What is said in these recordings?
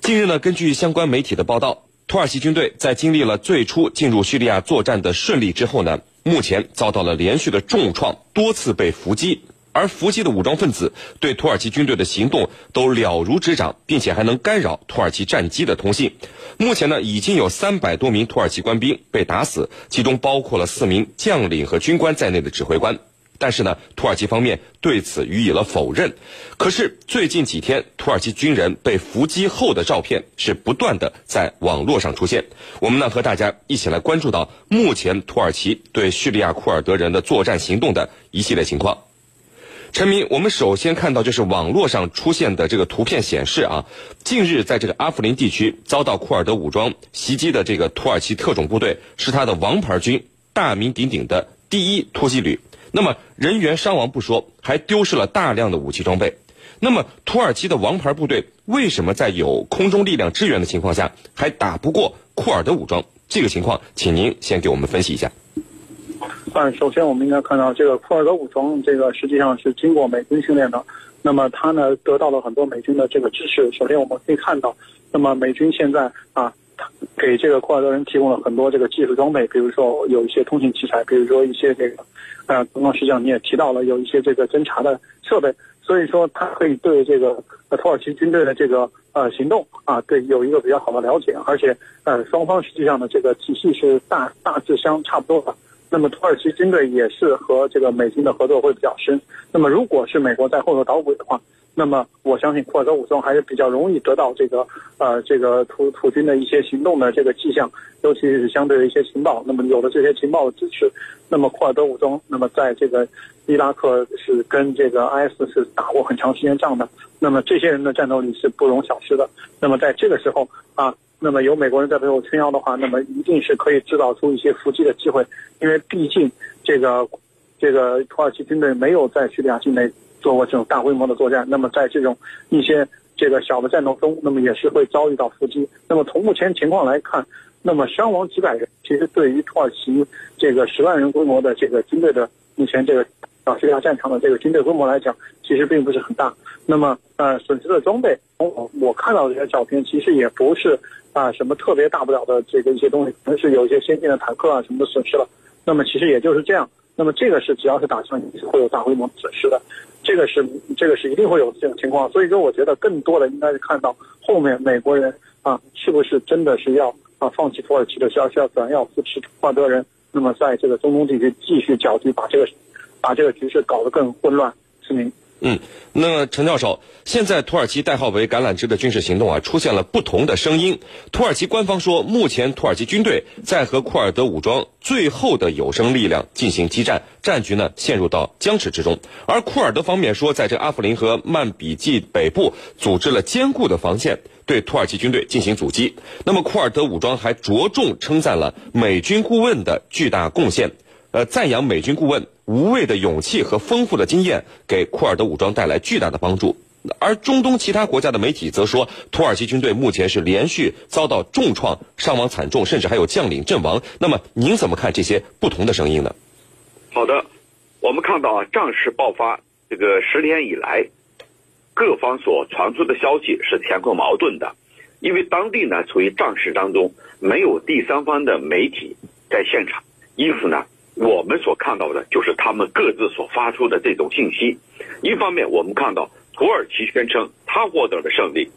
近日呢，根据相关媒体的报道，土耳其军队在经历了最初进入叙利亚作战的顺利之后呢，目前遭到了连续的重创，多次被伏击。而伏击的武装分子对土耳其军队的行动都了如指掌，并且还能干扰土耳其战机的通信。目前呢，已经有三百多名土耳其官兵被打死，其中包括了四名将领和军官在内的指挥官。但是呢，土耳其方面对此予以了否认。可是最近几天，土耳其军人被伏击后的照片是不断的在网络上出现。我们呢，和大家一起来关注到目前土耳其对叙利亚库尔德人的作战行动的一系列情况。陈明，我们首先看到就是网络上出现的这个图片显示啊，近日在这个阿弗林地区遭到库尔德武装袭击的这个土耳其特种部队是他的王牌军，大名鼎鼎的第一突击旅。那么人员伤亡不说，还丢失了大量的武器装备。那么土耳其的王牌部队为什么在有空中力量支援的情况下，还打不过库尔德武装？这个情况，请您先给我们分析一下。但，首先我们应该看到，这个库尔德武装这个实际上是经过美军训练的，那么他呢得到了很多美军的这个支持。首先我们可以看到，那么美军现在啊。给这个库尔德人提供了很多这个技术装备，比如说有一些通信器材，比如说一些这个，呃，刚刚实际上你也提到了有一些这个侦查的设备，所以说它可以对这个土耳其军队的这个呃行动啊，对有一个比较好的了解，而且呃双方实际上的这个体系是大大致相差不多的。那么土耳其军队也是和这个美军的合作会比较深。那么如果是美国在后头捣鬼的话，那么我相信库尔德武装还是比较容易得到这个呃这个土土军的一些行动的这个迹象，尤其是相对的一些情报。那么有了这些情报的支持，那么库尔德武装那么在这个伊拉克是跟这个 IS 是打过很长时间仗的。那么这些人的战斗力是不容小视的。那么在这个时候啊，那么有美国人在背后撑腰的话，那么一定是可以制造出一些伏击的机会，因为毕竟这个这个土耳其军队没有在叙利亚境内。做过这种大规模的作战，那么在这种一些这个小的战斗中，那么也是会遭遇到伏击。那么从目前情况来看，那么伤亡几百人，其实对于土耳其这个十万人规模的这个军队的目前这个啊叙利亚战场的这个军队规模来讲，其实并不是很大。那么呃损失的装备，我我看到的这些照片，其实也不是啊什么特别大不了的这个一些东西，可能是有一些先进的坦克啊什么的损失了。那么其实也就是这样。那么这个是只要是打仗，是会有大规模损失的。这个是这个是一定会有这种情况，所以说我觉得更多的应该是看到后面美国人啊是不是真的是要啊放弃土耳其的消息，要转要扶持库尔德人，那么在这个中东地区继续搅局，把这个把这个局势搞得更混乱，是您。嗯，那陈教授，现在土耳其代号为“橄榄枝”的军事行动啊，出现了不同的声音。土耳其官方说，目前土耳其军队在和库尔德武装最后的有生力量进行激战，战局呢陷入到僵持之中。而库尔德方面说，在这阿夫林和曼比季北部组织了坚固的防线，对土耳其军队进行阻击。那么库尔德武装还着重称赞了美军顾问的巨大贡献。呃，赞扬美军顾问无畏的勇气和丰富的经验给库尔德武装带来巨大的帮助，而中东其他国家的媒体则说，土耳其军队目前是连续遭到重创，伤亡惨重，甚至还有将领阵亡。那么您怎么看这些不同的声音呢？好的，我们看到啊，战事爆发这个十天以来，各方所传出的消息是前后矛盾的，因为当地呢处于战事当中，没有第三方的媒体在现场，因此呢。我们所看到的就是他们各自所发出的这种信息。一方面，我们看到土耳其宣称他获得了胜利，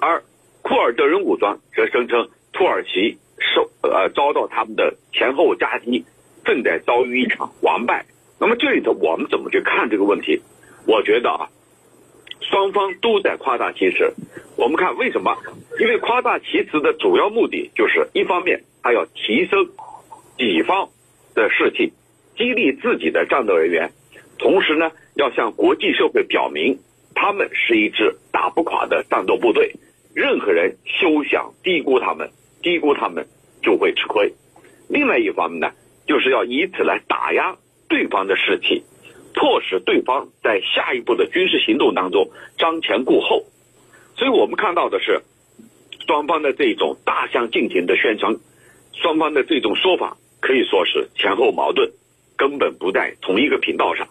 而库尔德人武装则声称土耳其受呃遭到他们的前后夹击，正在遭遇一场完败。那么这里头我们怎么去看这个问题？我觉得啊，双方都在夸大其词。我们看为什么？因为夸大其词的主要目的就是一方面他要提升己方。的士气，激励自己的战斗人员，同时呢，要向国际社会表明，他们是一支打不垮的战斗部队，任何人休想低估他们，低估他们就会吃亏。另外一方面呢，就是要以此来打压对方的士气，迫使对方在下一步的军事行动当中瞻前顾后。所以我们看到的是，双方的这种大相径庭的宣传，双方的这种说法。可以说是前后矛盾，根本不在同一个频道上。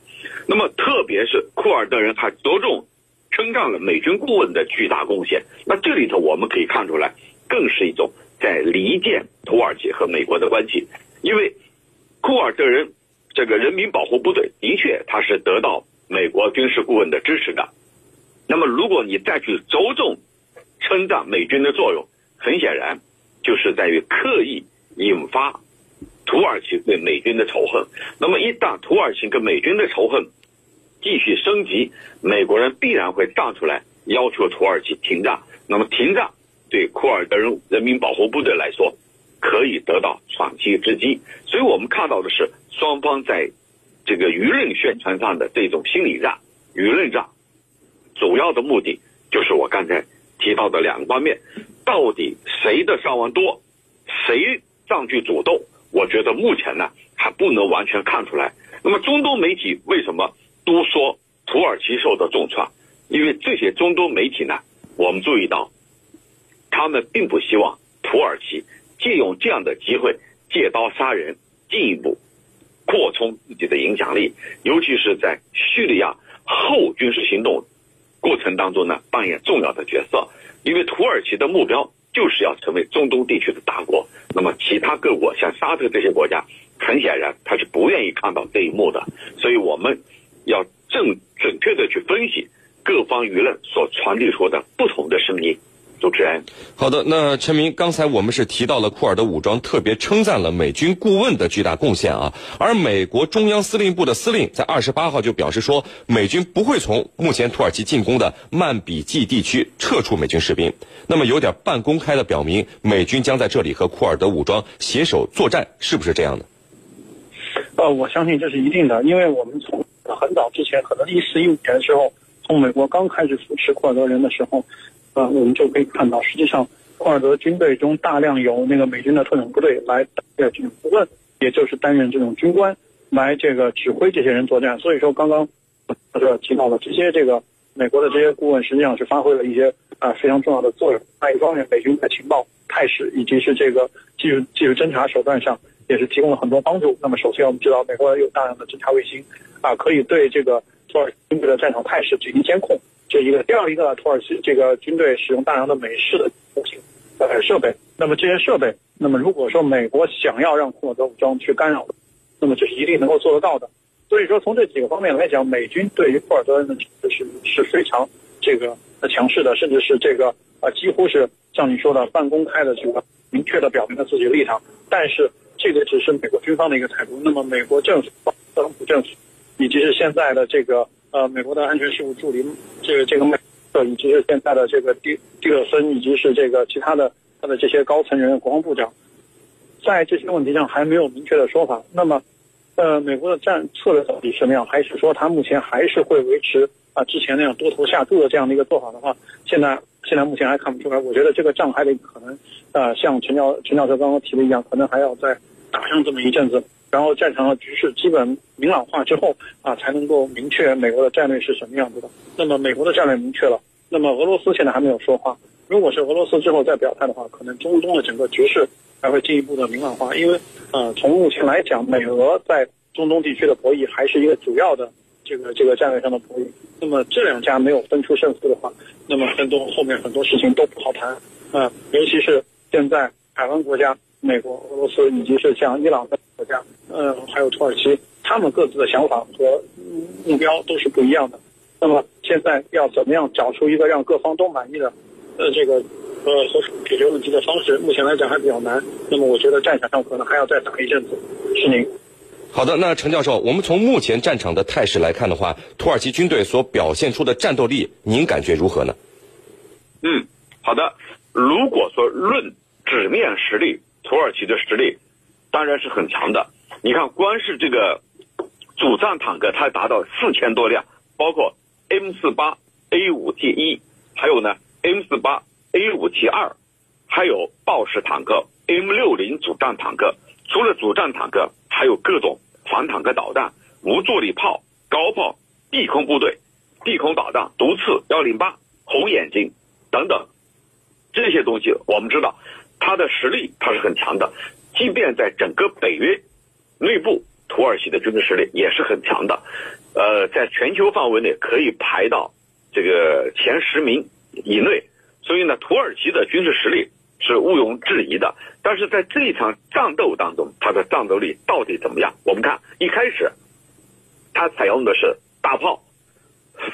那么，特别是库尔德人还着重称赞了美军顾问的巨大贡献。那这里头我们可以看出来，更是一种在离间土耳其和美国的关系，因为库尔德人这个人民保护部队的确他是得到美国军事顾问的支持的。那么如果你再去着重称赞美军的作用，很显然就是在于刻意引发土耳其对美军的仇恨。那么一旦土耳其跟美军的仇恨继续升级，美国人必然会站出来要求土耳其停战。那么停战对库尔德人人民保护部队来说，可以得到喘息之机。所以我们看到的是双方在这个舆论宣传上的这种心理战、舆论战，主要的目的就是我刚才提到的两个方面：到底谁的伤亡多，谁占据主动？我觉得目前呢还不能完全看出来。那么中东媒体为什么都说土耳其受到重创？因为这些中东媒体呢，我们注意到，他们并不希望土耳其借用这样的机会借刀杀人，进一步扩充自己的影响力，尤其是在叙利亚后军事行动过程当中呢，扮演重要的角色。因为土耳其的目标就是要成为中东地区的大国，那么其他各国像沙特这些国家，很显然他是不愿意看到这一幕的，所以我们要正准确的去分析各方舆论所传递出的不同的声音。主持人，好的，那陈明，刚才我们是提到了库尔德武装特别称赞了美军顾问的巨大贡献啊，而美国中央司令部的司令在二十八号就表示说，美军不会从目前土耳其进攻的曼比季地区撤出美军士兵，那么有点半公开的表明，美军将在这里和库尔德武装携手作战，是不是这样的？呃，我相信这是一定的，因为我们从很早之前，可能一四一五年的时候，从美国刚开始扶持库尔德人的时候。呃，我们就可以看到，实际上库尔德军队中大量有那个美军的特种部队来担任这种顾问，也就是担任这种军官来这个指挥这些人作战。所以说，刚刚这提到了这些这个美国的这些顾问，实际上是发挥了一些啊非常重要的作用。那一方面，美军在情报、态势以及是这个技术技术侦查手段上也是提供了很多帮助。那么，首先我们知道，美国有大量的侦察卫星啊，可以对这个土耳其军队的战场态势进行监控。这一个，第二一个，土耳其这个军队使用大量的美式的模型呃设备。那么这些设备，那么如果说美国想要让库尔德武装去干扰，那么这是一定能够做得到的。所以说，从这几个方面来讲，美军对于库尔德人的是是非常这个强势的，甚至是这个啊几乎是像你说的半公开的这个明确的表明了自己的立场。但是这个只是美国军方的一个态度。那么美国政府，特朗普政府，以及是现在的这个。呃，美国的安全事务助理，这个这个麦克，以及是现在的这个蒂蒂勒森，以及是这个其他的他的这些高层人员，国防部长，在这些问题上还没有明确的说法。那么，呃，美国的战策略到底什么样？还是说他目前还是会维持啊之前那样多头下注的这样的一个做法的话，现在现在目前还看不出来。我觉得这个仗还得可能，呃，像陈教陈教授刚刚提的一样，可能还要再打上这么一阵子。然后战场的局势基本明朗化之后啊，才能够明确美国的战略是什么样子的。那么美国的战略明确了，那么俄罗斯现在还没有说话。如果是俄罗斯之后再表态的话，可能中东的整个局势还会进一步的明朗化。因为呃，从目前来讲，美俄在中东地区的博弈还是一个主要的这个这个战略上的博弈。那么这两家没有分出胜负的话，那么很多后面很多事情都不好谈啊，尤其是现在海湾国家。美国、俄罗斯以及是像伊朗的国家，呃，还有土耳其，他们各自的想法和目标都是不一样的。那么现在要怎么样找出一个让各方都满意的，呃，这个呃和解决问题的方式，目前来讲还比较难。那么我觉得战场上可能还要再打一阵子。是您。好的，那陈教授，我们从目前战场的态势来看的话，土耳其军队所表现出的战斗力，您感觉如何呢？嗯，好的。如果说论纸面实力，土耳其的实力当然是很强的。你看，光是这个主战坦克，它达到四千多辆，包括 M 四八 A 五 T 一，还有呢 M 四八 A 五 T 二，还有豹式坦克 M 六零主战坦克。除了主战坦克，还有各种反坦克导弹、无坐力炮、高炮、地空部队、地空导弹、毒刺幺零八、红眼睛等等这些东西，我们知道。它的实力它是很强的，即便在整个北约内部，土耳其的军事实力也是很强的，呃，在全球范围内可以排到这个前十名以内，所以呢，土耳其的军事实力是毋庸置疑的。但是在这一场战斗当中，它的战斗力到底怎么样？我们看一开始，它采用的是大炮、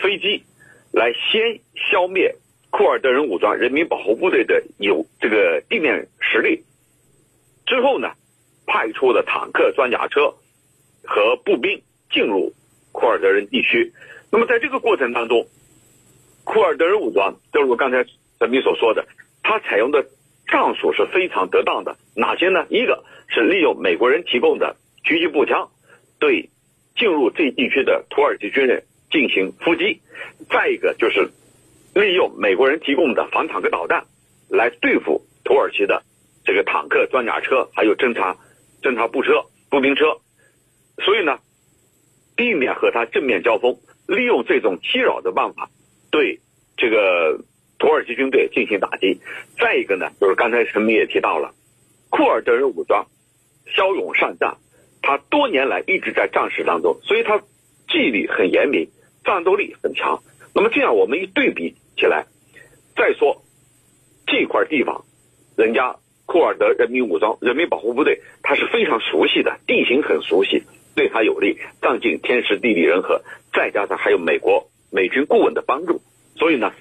飞机来先消灭库尔德人武装人民保护部队的有这个地面实力，之后呢，派出的坦克、装甲车和步兵进入库尔德人地区。那么在这个过程当中，库尔德人武装，正如刚才陈斌所说的，他采用的战术是非常得当的。哪些呢？一个是利用美国人提供的狙击步枪，对进入这地区的土耳其军人进行伏击；再一个就是利用美国人提供的反坦克导弹，来对付土耳其的这个坦克、装甲车，还有侦察侦察步车、步兵车。所以呢，避免和他正面交锋。利用这种欺扰的办法，对这个土耳其军队进行打击。再一个呢，就是刚才陈明也提到了，库尔德人武装骁勇善战，他多年来一直在战事当中，所以他纪律很严明，战斗力很强。那么这样我们一对比起来，再说这块地方，人家库尔德人民武装人民保护部队，他是非常熟悉的，地形很熟悉。对他有利，占尽天时地利人和，再加上还有美国美军顾问的帮助，所以呢，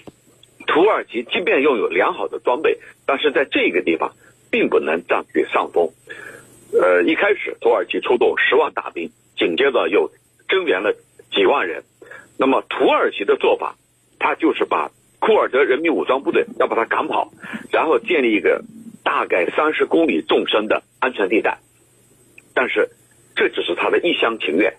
土耳其即便拥有良好的装备，但是在这个地方并不能占据上风。呃，一开始土耳其出动十万大兵，紧接着又增援了几万人。那么土耳其的做法，他就是把库尔德人民武装部队要把他赶跑，然后建立一个大概三十公里纵深的安全地带，但是。这只是他的一厢情愿，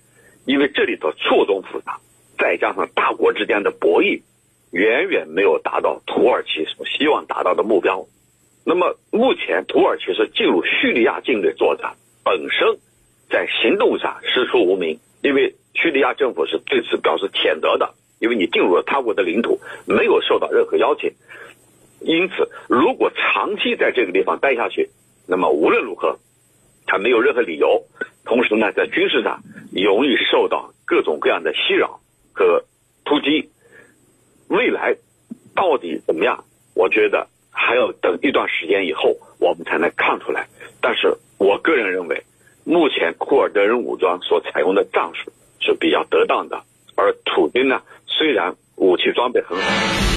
因为这里头错综复杂，再加上大国之间的博弈，远远没有达到土耳其所希望达到的目标。那么目前土耳其是进入叙利亚境内作战，本身在行动上师出无名，因为叙利亚政府是对此表示谴责的，因为你进入了他国的领土，没有受到任何邀请。因此，如果长期在这个地方待下去，那么无论如何，他没有任何理由。同时呢，在军事上容易受到各种各样的袭扰和突击，未来到底怎么样？我觉得还要等一段时间以后，我们才能看出来。但是我个人认为，目前库尔德人武装所采用的战术是比较得当的，而土军呢，虽然武器装备很好。